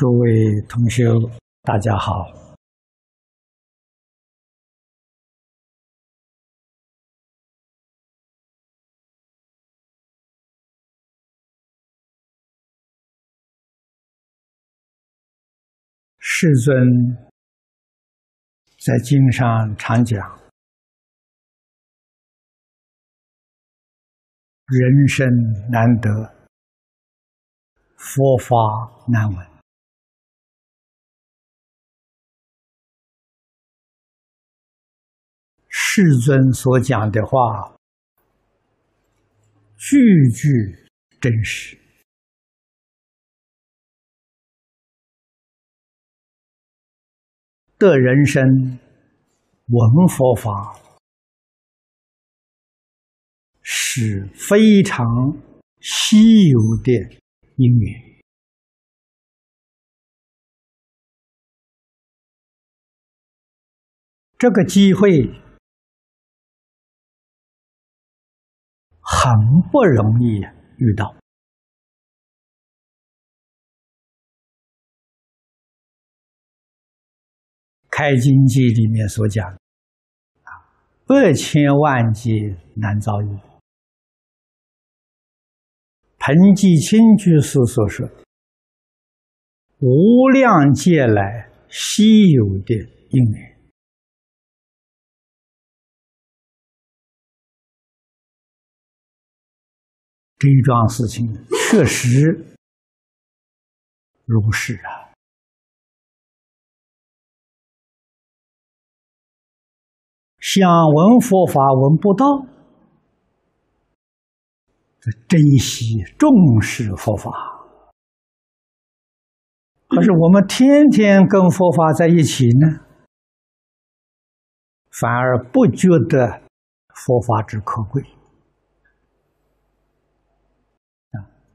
诸位同学，大家好。世尊在经上常讲：“人生难得，佛法难闻。”世尊所讲的话，句句真实。的人生闻佛法是非常稀有的因缘，这个机会。很不容易遇到。开经记里面所讲，啊，百千万劫难遭遇。彭济清居士所说，无量劫来稀有的因缘。这一桩事情确实如是啊！想闻佛法闻不到，珍惜重视佛法。可是我们天天跟佛法在一起呢，反而不觉得佛法之可贵。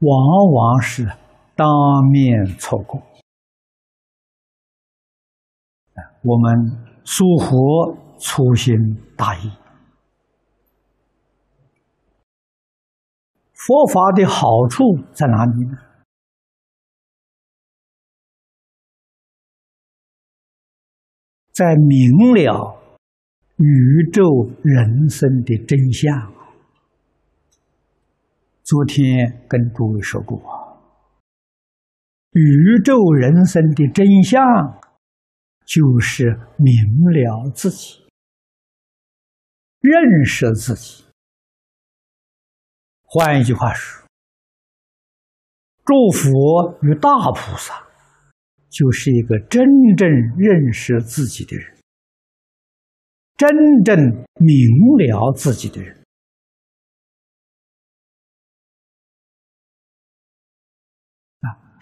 往往是当面错过我们疏忽粗心大意。佛法的好处在哪里呢？在明了宇宙人生的真相。昨天跟诸位说过，宇宙人生的真相就是明了自己，认识自己。换一句话说，诸佛与大菩萨就是一个真正认识自己的人，真正明了自己的人。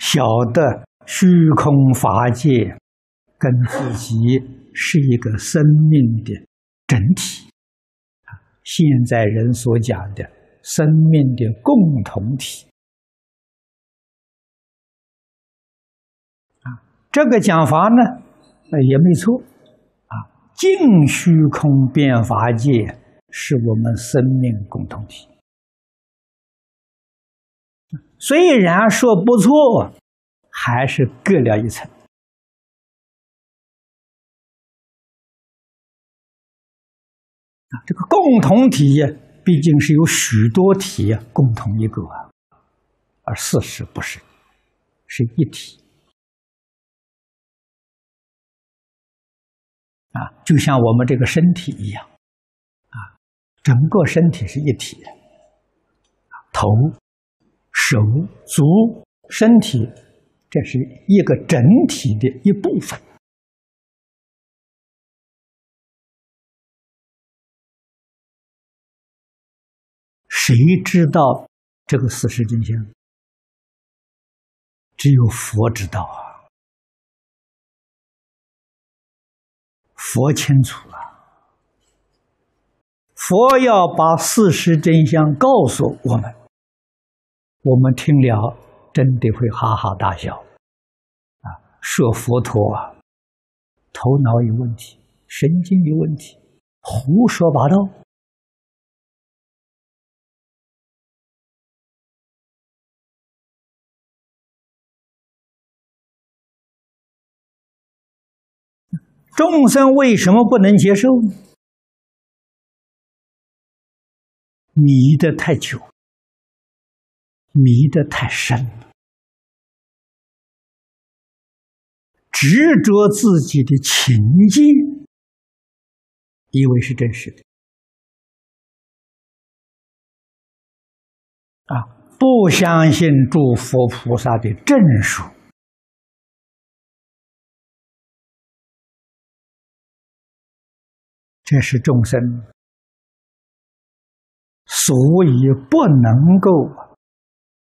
晓得虚空法界跟自己是一个生命的整体。啊，现在人所讲的生命的共同体。啊，这个讲法呢，呃也没错。啊，净虚空变法界是我们生命共同体。虽然说不错，还是隔了一层啊。这个共同体毕竟是有许多体共同一个啊，而事实不是，是一体啊，就像我们这个身体一样啊，整个身体是一体的头。手足身体，这是一个整体的一部分。谁知道这个事实真相？只有佛知道啊！佛清楚啊！佛要把事实真相告诉我们。我们听了，真的会哈哈大笑，啊！说佛陀啊，头脑有问题，神经有问题，胡说八道。众生为什么不能接受？迷得太久，迷得太深，执着自己的情境，以为是真实的，啊，不相信诸佛菩萨的证书，这是众生。所以不能够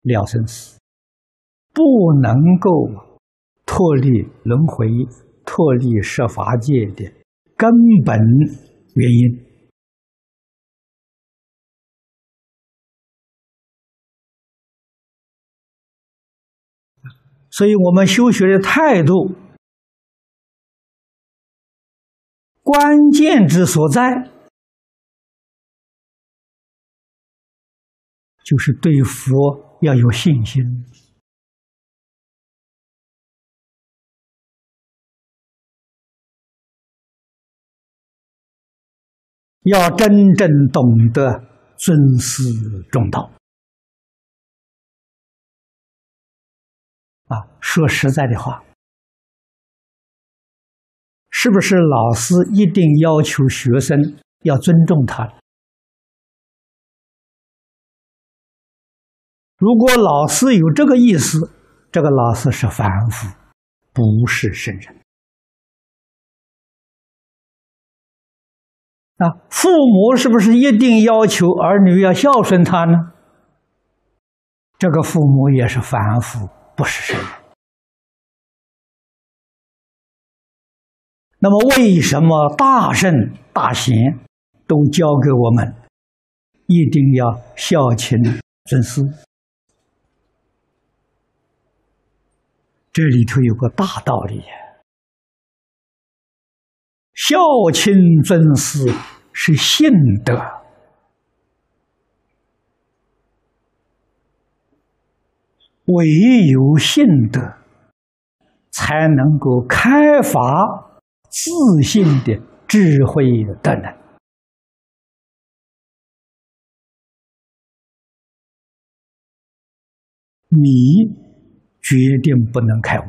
了生死，不能够脱离轮回、脱离设法界的根本原因。所以我们修学的态度，关键之所在。就是对佛要有信心，要真正懂得尊师重道。啊，说实在的话，是不是老师一定要求学生要尊重他？如果老师有这个意思，这个老师是凡夫，不是圣人。啊，父母是不是一定要求儿女要孝顺他呢？这个父母也是凡夫，不是圣人。那么，为什么大圣大贤都教给我们，一定要孝亲尊师？这里头有个大道理，孝亲尊师是信德，唯有信德才能够开发自信的智慧的能。你。决定不能开悟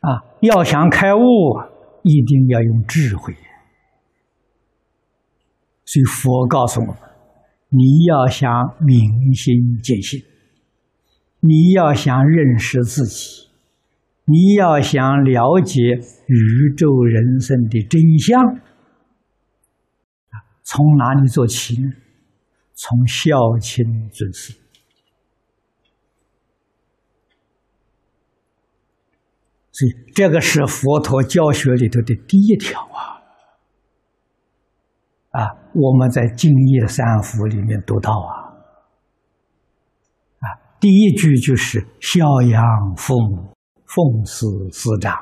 啊！要想开悟，一定要用智慧。所以佛告诉我们：你要想明心见性，你要想认识自己，你要想了解宇宙人生的真相，从哪里做起呢？从孝亲尊师，所以这个是佛陀教学里头的第一条啊！啊，我们在《净业三福》里面读到啊，啊，第一句就是“孝养父母，奉事师长”，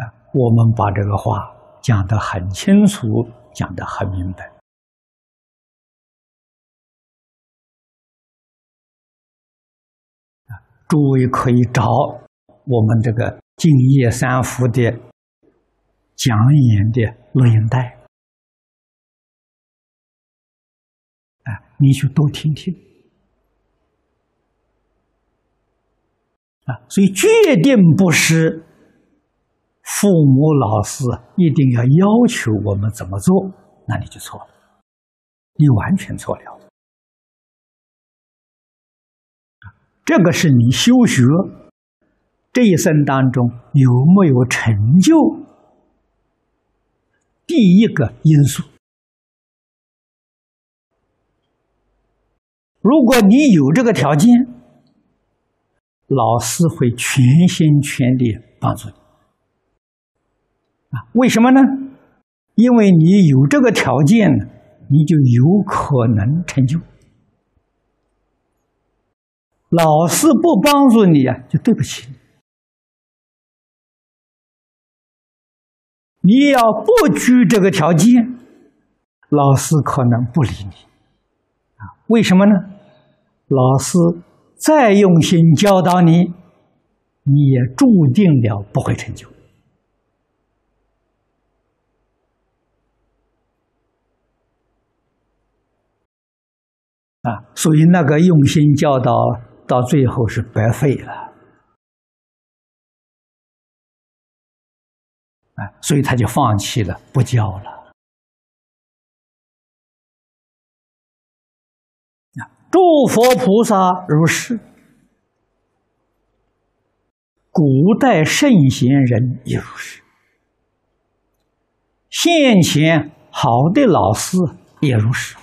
啊，我们把这个话讲得很清楚，讲得很明白。啊诸位可以找我们这个《敬业三福》的讲演的录音带，啊，你去多听听，啊，所以决定不是父母老师一定要要求我们怎么做，那你就错了，你完全错了。这个是你修学这一生当中有没有成就第一个因素。如果你有这个条件，老师会全心全力帮助你。啊，为什么呢？因为你有这个条件，你就有可能成就。老师不帮助你呀，就对不起你。你要不具这个条件，老师可能不理你。啊，为什么呢？老师再用心教导你，你也注定了不会成就。啊，所以那个用心教导到最后是白费了，啊，所以他就放弃了，不教了。啊，诸佛菩萨如是，古代圣贤人也如是，现前好的老师也如是。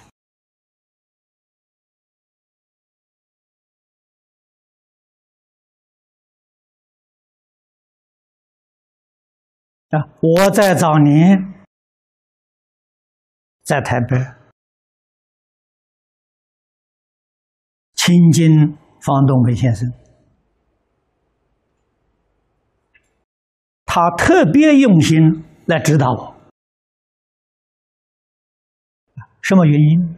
啊！我在早年在台北亲近方东梅先生，他特别用心来指导我。什么原因？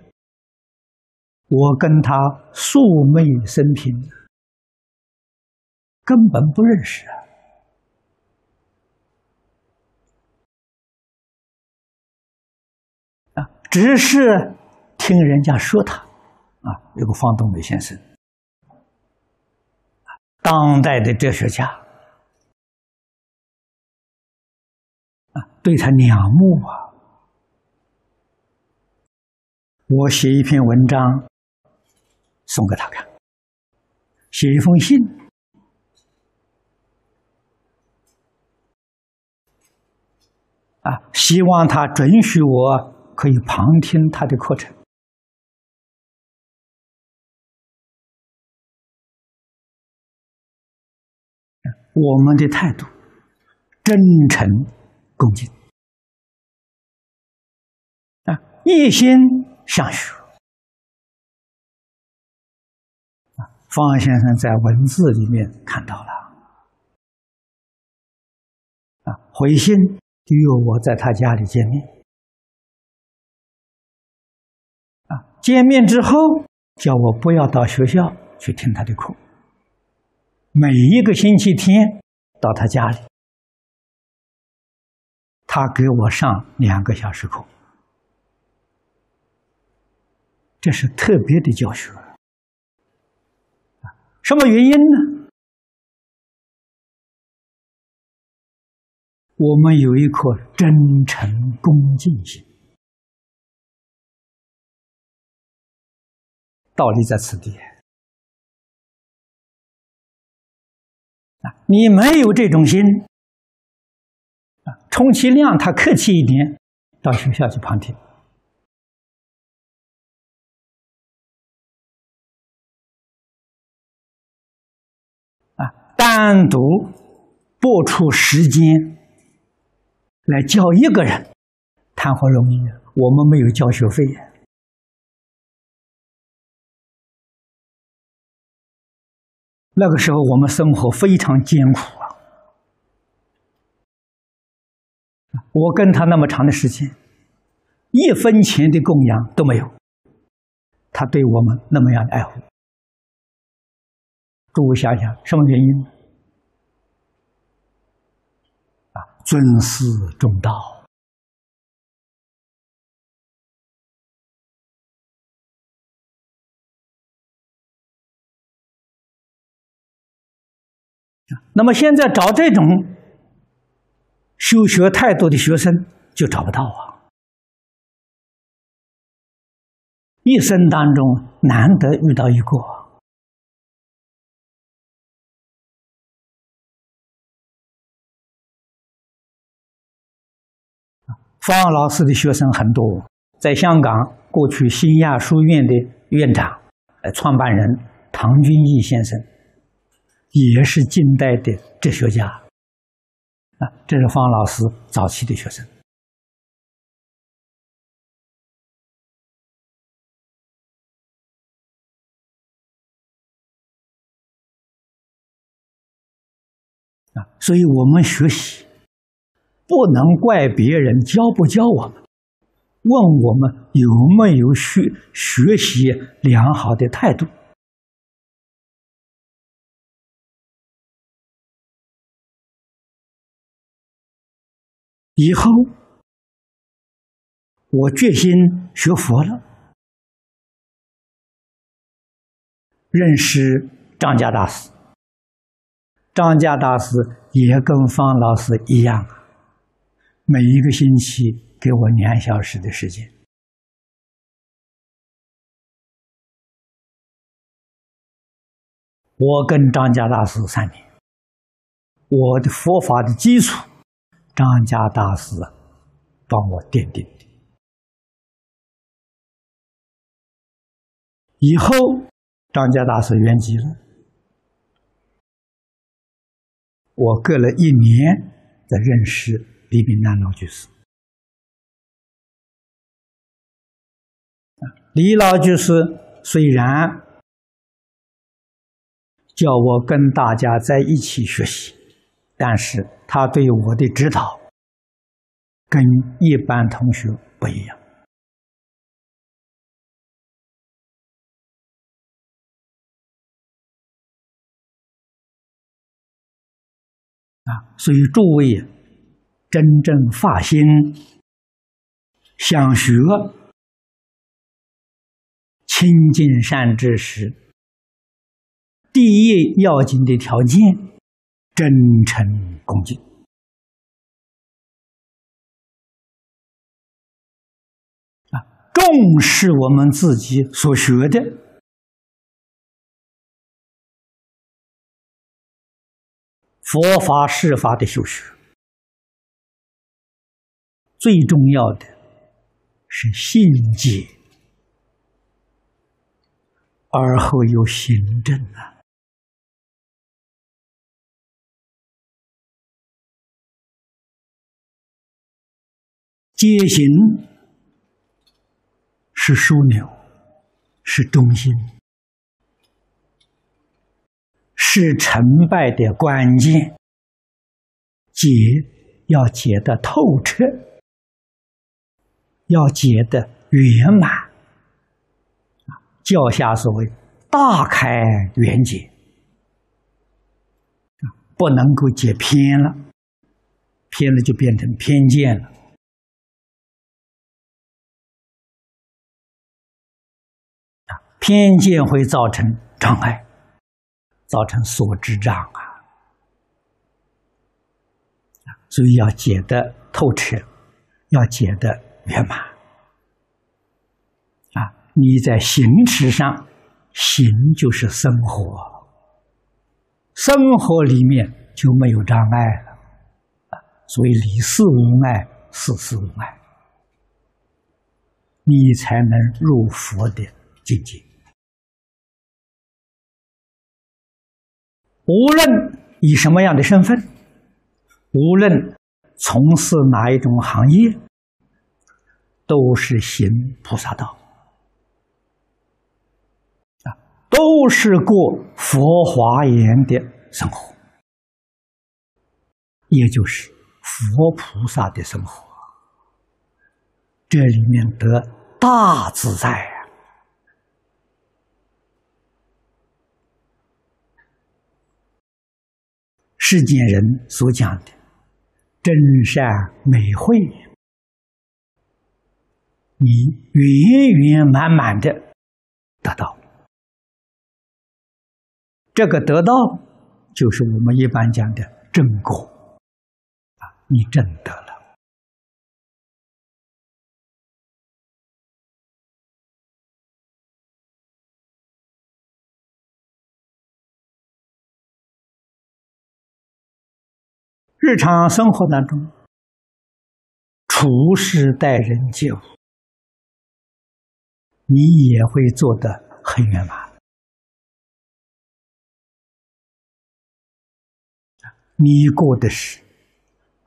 我跟他素昧生平，根本不认识啊。只是听人家说他，啊，有个方东美先生，当代的哲学家，啊，对他仰慕啊。我写一篇文章送给他看，写一封信，啊，希望他准许我。可以旁听他的课程，我们的态度真诚恭敬啊，一心向学啊。方先生在文字里面看到了啊，回信约我在他家里见面。见面之后，叫我不要到学校去听他的课。每一个星期天到他家里，他给我上两个小时课，这是特别的教学。啊什么原因呢？我们有一颗真诚恭敬心。道理在此地啊！你没有这种心啊，充其量他客气一点，到学校去旁听啊，单独拨出时间来教一个人，谈何容易啊！我们没有交学费那个时候，我们生活非常艰苦啊！我跟他那么长的时间，一分钱的供养都没有，他对我们那么样的爱护，诸位想想，什么原因？啊，尊师重道。那么现在找这种修学态度的学生就找不到啊！一生当中难得遇到一个方老师的学生很多，在香港过去新亚书院的院长、呃创办人唐君毅先生。也是近代的哲学家啊，这是方老师早期的学生啊，所以我们学习不能怪别人教不教我们，问我们有没有学学习良好的态度。以后我决心学佛了，认识张家大师。张家大师也跟方老师一样，每一个星期给我两小时的时间。我跟张家大师三年，我的佛法的基础，张家大师帮我奠定的。以后张家大师圆寂了，我隔了一年才认识李炳南老居士。李老居士虽然。叫我跟大家在一起学习，但是他对我的指导跟一般同学不一样啊，所以诸位真正发心想学亲近善知识。第一要紧的条件，真诚恭敬啊，重视我们自己所学的佛法、释法的修学，最重要的是信解，而后有行证啊。阶行是枢纽，是中心，是成败的关键。解要解得透彻，要解得圆满。教下所谓“大开圆解”，不能够解偏了，偏了就变成偏见了。偏见会造成障碍，造成所知障啊！所以要解得透彻，要解得圆满啊！你在行持上，行就是生活，生活里面就没有障碍了！所以理事无碍，事事无碍，你才能入佛的境界。无论以什么样的身份，无论从事哪一种行业，都是行菩萨道啊，都是过佛华严的生活，也就是佛菩萨的生活。这里面得大自在。世间人所讲的真善美慧，你圆圆满满的得到，这个得到就是我们一般讲的正果啊，你真得了。日常生活当中，处事待人接物，你也会做得很圆满。你过的是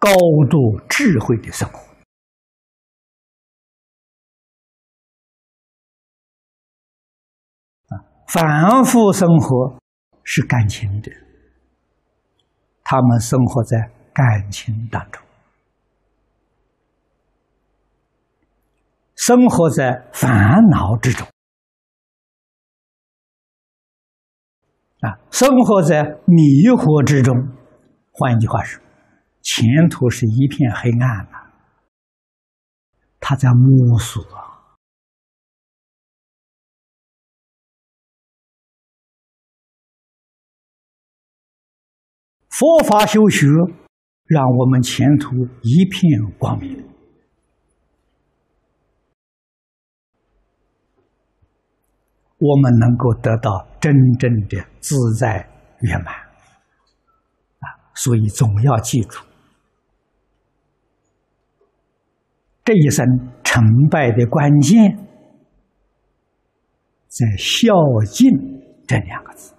高度智慧的生活啊！反复生活是感情的，他们生活在。感情当中，生活在烦恼之中，啊，生活在迷惑之中。换一句话说，前途是一片黑暗呐，他在摸索啊。佛法修学，让我们前途一片光明，我们能够得到真正的自在圆满啊！所以总要记住，这一生成败的关键在“孝敬”这两个字。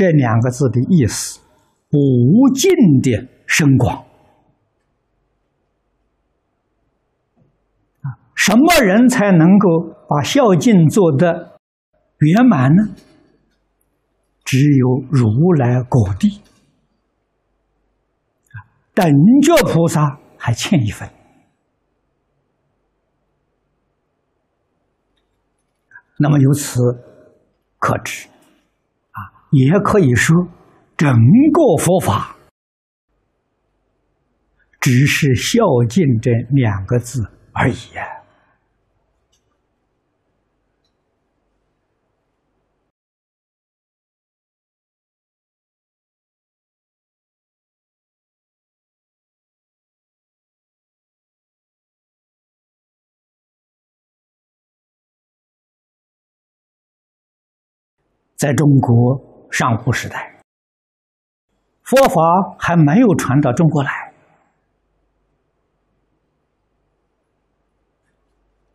这两个字的意思，无尽的深广！什么人才能够把孝敬做得圆满呢？只有如来果地啊，等觉菩萨还欠一份。那么由此可知。也可以说，整个佛法只是孝敬这两个字而已啊！在中国。上古时代，佛法还没有传到中国来。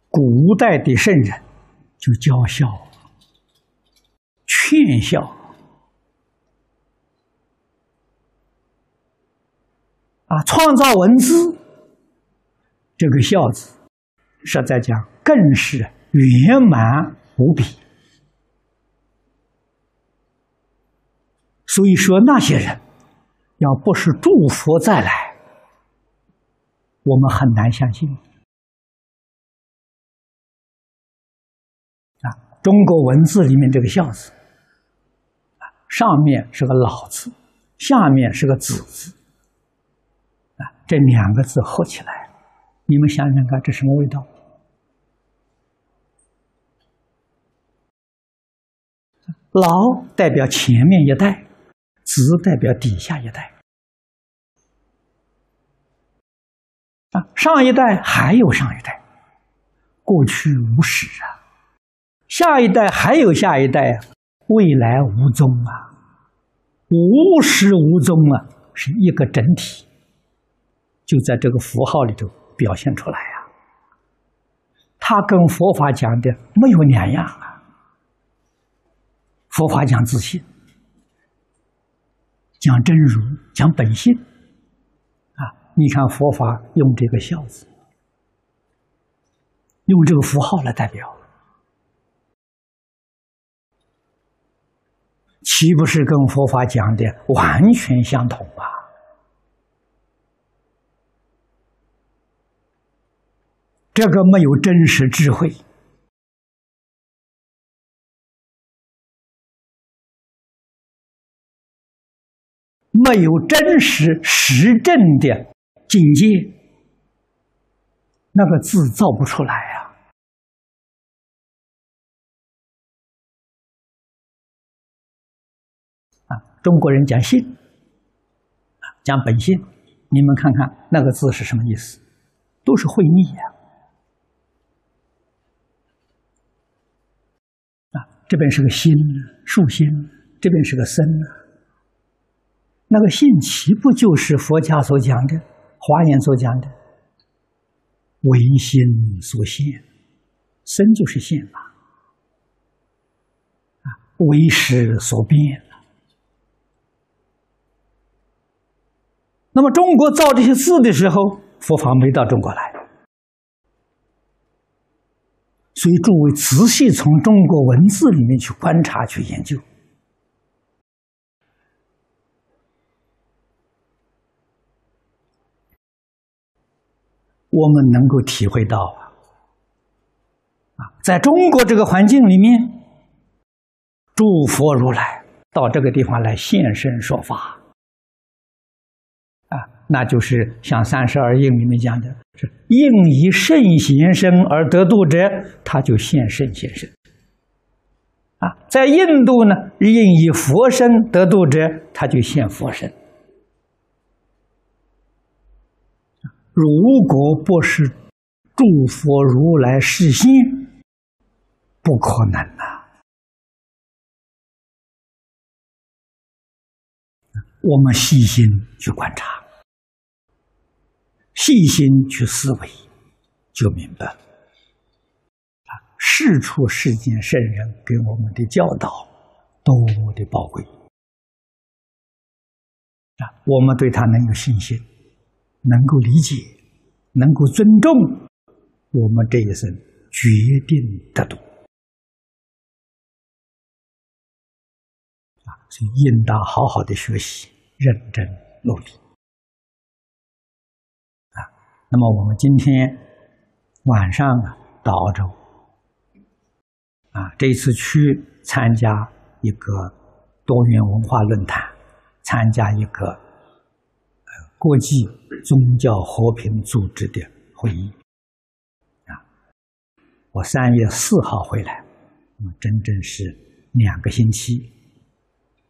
古代的圣人就教孝、劝孝啊，创造文字，这个“孝”字，实在讲更是圆满无比。所以说，那些人要不是祝福再来，我们很难相信。啊，中国文字里面这个“孝”字，啊，上面是个“老”字，下面是个“子”字，啊，这两个字合起来，你们想想看，这什么味道？“老”代表前面一代。子代表底下一代啊，上一代还有上一代，过去无始啊，下一代还有下一代，未来无终啊，无始无终啊，是一个整体，就在这个符号里头表现出来呀。它跟佛法讲的没有两样啊，佛法讲自信。讲真如，讲本性，啊！你看佛法用这个“孝”字，用这个符号来代表，岂不是跟佛法讲的完全相同啊？这个没有真实智慧。没有真实实证的境界，那个字造不出来呀！啊，中国人讲信，讲本性，你们看看那个字是什么意思？都是会意呀！啊，这边是个心，树心；这边是个身呢。那个性岂不就是佛家所讲的《华严》所讲的“唯心所现”，身就是现嘛，啊，唯识所变。那么中国造这些字的时候，佛法没到中国来，所以诸位仔细从中国文字里面去观察、去研究。我们能够体会到啊，啊，在中国这个环境里面，诸佛如来到这个地方来现身说法，啊，那就是像三十二应里面讲的，是应以圣贤身而得度者，他就现圣贤身。啊，在印度呢，应以佛身得度者，他就现佛身。如果不是诸佛如来示现，不可能呐。我们细心去观察，细心去思维，就明白了。啊，事出世间圣人给我们的教导多么的宝贵啊！我们对他能有信心。能够理解，能够尊重，我们这一生决定的度啊！所以应当好好的学习，认真努力啊！那么我们今天晚上啊到澳洲啊，这次去参加一个多元文化论坛，参加一个。国际宗教和平组织的会议啊，我三月四号回来，嗯，整整是两个星期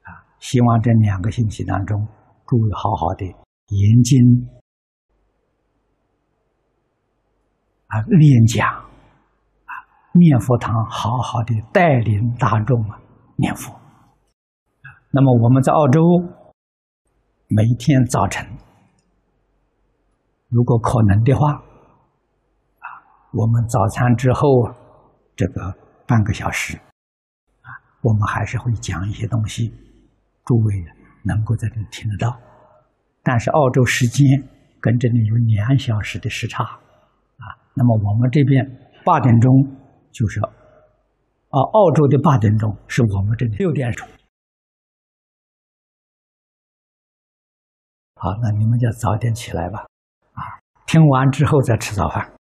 啊。希望这两个星期当中，诸位好好的研经啊，练讲啊，念佛堂好好的带领大众啊念佛那么我们在澳洲每天早晨。如果可能的话，啊，我们早餐之后这个半个小时，啊，我们还是会讲一些东西，诸位能够在这里听得到。但是澳洲时间跟这里有两小时的时差，啊，那么我们这边八点钟就是，啊，澳洲的八点钟是我们这里六点钟。好，那你们就早点起来吧。听完之后再吃早饭。